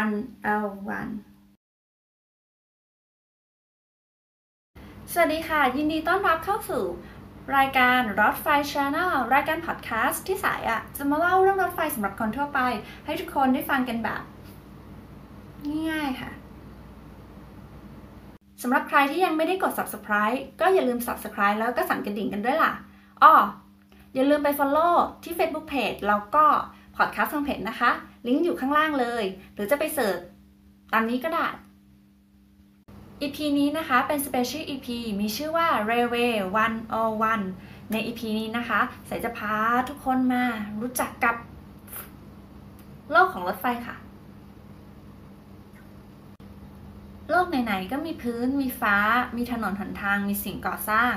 one L one สวัสดีค่ะ ยินดีต้อนรับเข้าสู่ รายการรถไฟ Channel รายการพอดแคสต์ที่สายอะจะมาเล่าเรื่องรถไฟสำหรับคนทั่วไป ให้ทุกคนได้ฟังกันแบบง่ายๆค่ะสำหรับใครที่ยังไม่ได้กด subscribe ก็อย่าลืม subscribe แล้วก็สั่นกระดิ่งกันด้วยล่ะ อ้อ อย่าลืมไป follow ที่ Facebook Page แล้วก็ Podcast ทางเพจนะคะ ลิงก์อยู่ข้างล่างเลย หรือจะไปเสิร์ชตามนี้ก็ได้ EP นี้นะคะเป็น Special EP มีชื่อว่า Railway 101 ใน EP นี้นะคะสายจะพาทุกคนมารู้จักกับโลกของรถไฟค่ะ โลกไหนๆก็มีพื้น มีฟ้า มีถนนหนทาง มีสิ่งก่อสร้าง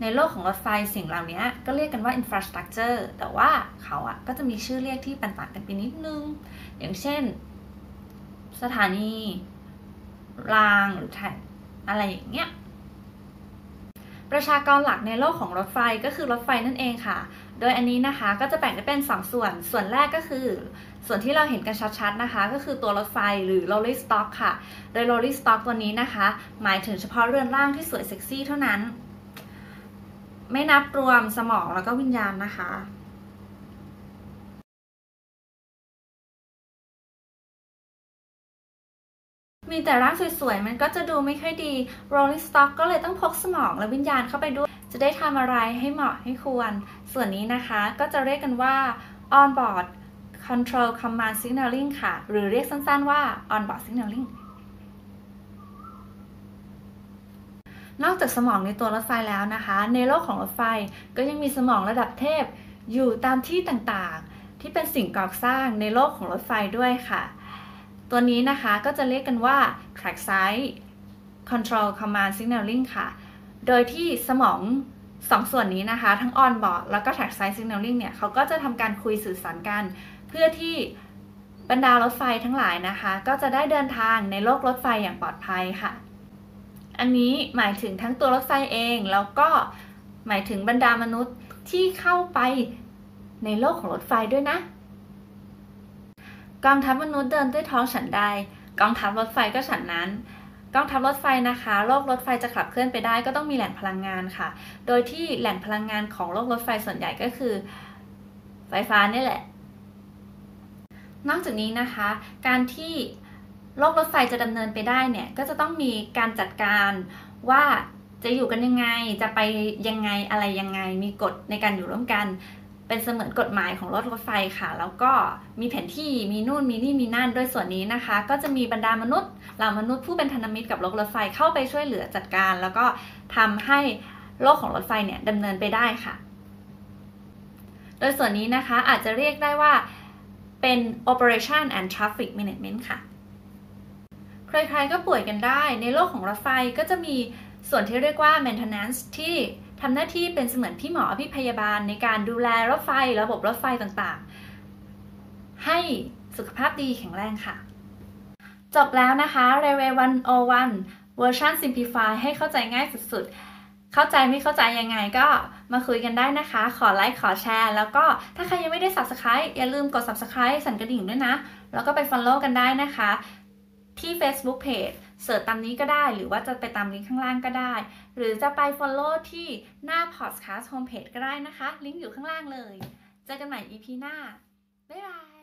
ในโลกของรถไฟสิ่งเหล่านี้ก็เรียกกันว่า infrastructure แต่ว่าเขาอะก็จะมีชื่อเรียกที่ต่างกันไปนิดนึง อย่างเช่น สถานี รางหรือแท็กอะไรอย่างเงี้ย ประชากรหลักในโลกของรถไฟก็คือรถไฟนั่นเองค่ะ โดยอันนี้นะคะก็จะแบ่งได้เป็น2ส่วน ส่วนแรกก็คือ ส่วนที่เราเห็นกันชัดๆนะคะ ก็คือตัวรถไฟหรือ rolling stock ค่ะ โดย rolling stock ตัวนี้นะคะ หมายถึงเฉพาะเรือนร่างที่สวยเซ็กซี่เท่านั้น ไม่นับรวมสมองแล้วก็วิญญาณนะคะมีแต่ร่างสวยๆ มันก็จะดูไม่ค่อยดี Rolling Stock ก็เลยต้องพกสมองและวิญญาณเข้าไปด้วย จะได้ทำอะไรให้เหมาะให้ควร ส่วนนี้นะคะก็จะเรียกกันว่า On Board Control Command Signaling ค่ะ หรือเรียกสั้นๆว่า On Board Signaling นอกจากสมองในตัวรถไฟแล้วนะคะ ในโลกของรถไฟก็ยังมีสมองระดับเทพอยู่ตามที่ต่างๆ ที่เป็นสิ่งก่อสร้างในโลกของรถไฟด้วยค่ะ ตัวนี้นะคะก็จะเรียกกันว่า track side control command signaling ค่ะ โดยที่สมองสองส่วนนี้นะคะ ทั้ง on board แล้วก็ track side signaling เนี่ยเขาก็จะทำการคุยสื่อสารกัน เพื่อที่บรรดารถไฟทั้งหลายนะคะ ก็จะได้เดินทางในโลกรถไฟอย่างปลอดภัยค่ะ อันนี้หมายถึงทั้งตัวรถไฟเอง แล้วก็หมายถึงบรรดามนุษย์ที่เข้าไปในโลกของรถไฟด้วยนะ กองทัพมนุษย์เดินด้วยท้องฉันใดกองทัพรถไฟก็ฉันนั้นกองทัพรถไฟนะคะ โลกรถไฟจะขับเคลื่อนไปได้ก็ต้องมีแหล่งพลังงานค่ะ โดยที่แหล่งพลังงานของโลกรถไฟส่วนใหญ่ก็คือ ไฟฟ้านี่แหละ นอกจากนี้นะคะ การที่ โลกรถไฟจะดำเนินไปได้เนี่ยก็จะต้องมีการจัดการว่าจะอยู่กันยังไงจะไปยังไงอะไรยังไง มีกฎในการอยู่ร่วมกัน เป็นเสมือนกฎหมายของรถรถไฟค่ะ แล้วก็มีแผนที่มีนู่นมีนี่มีนั่นโดยส่วนนี้นะคะ ก็จะมีบรรดามนุษย์เหล่ามนุษย์ผู้เป็นพันมิตรกับรถรถไฟเข้าไปช่วยเหลือจัดการ แล้วก็ทำให้โลกของรถไฟเนี่ยดำเนินไปได้ค่ะ โดยส่วนนี้นะคะอาจจะเรียกได้ว่าเป็น operation and traffic management ค่ะ ใครๆก็ป่วยกันได้ ในโลกของรถไฟก็จะมีส่วนที่เรียกว่า maintenance ที่ทำหน้าที่เป็นเสมือนพี่หมอพี่พยาบาลในการดูแลรถไฟระบบรถไฟต่างๆ ให้สุขภาพดีแข็งแรงค่ะ จบแล้วนะคะ Railway 101 เวอร์ชัน Simplify ให้เข้าใจง่ายสุดๆ เข้าใจไม่เข้าใจยังไงก็มาคุยกันได้นะคะ ขอไลค์ขอแชร์ แล้วก็ถ้าใครยังไม่ได้ Subscribe อย่าลืมกด Subscribe สั่นกระดิ่งด้วยนะ แล้วก็ไป Follow กันได้นะคะ ที่ Facebook Page เสิร์ชตามนี้ก็ได้ หรือว่าจะไปตามลิงก์ข้างล่างก็ได้ หรือจะไป Follow ที่หน้า Podcast Homepage ก็ได้นะคะ ลิงก์อยู่ข้างล่างเลย เจอกันใหม่ EP หน้า บ๊ายบาย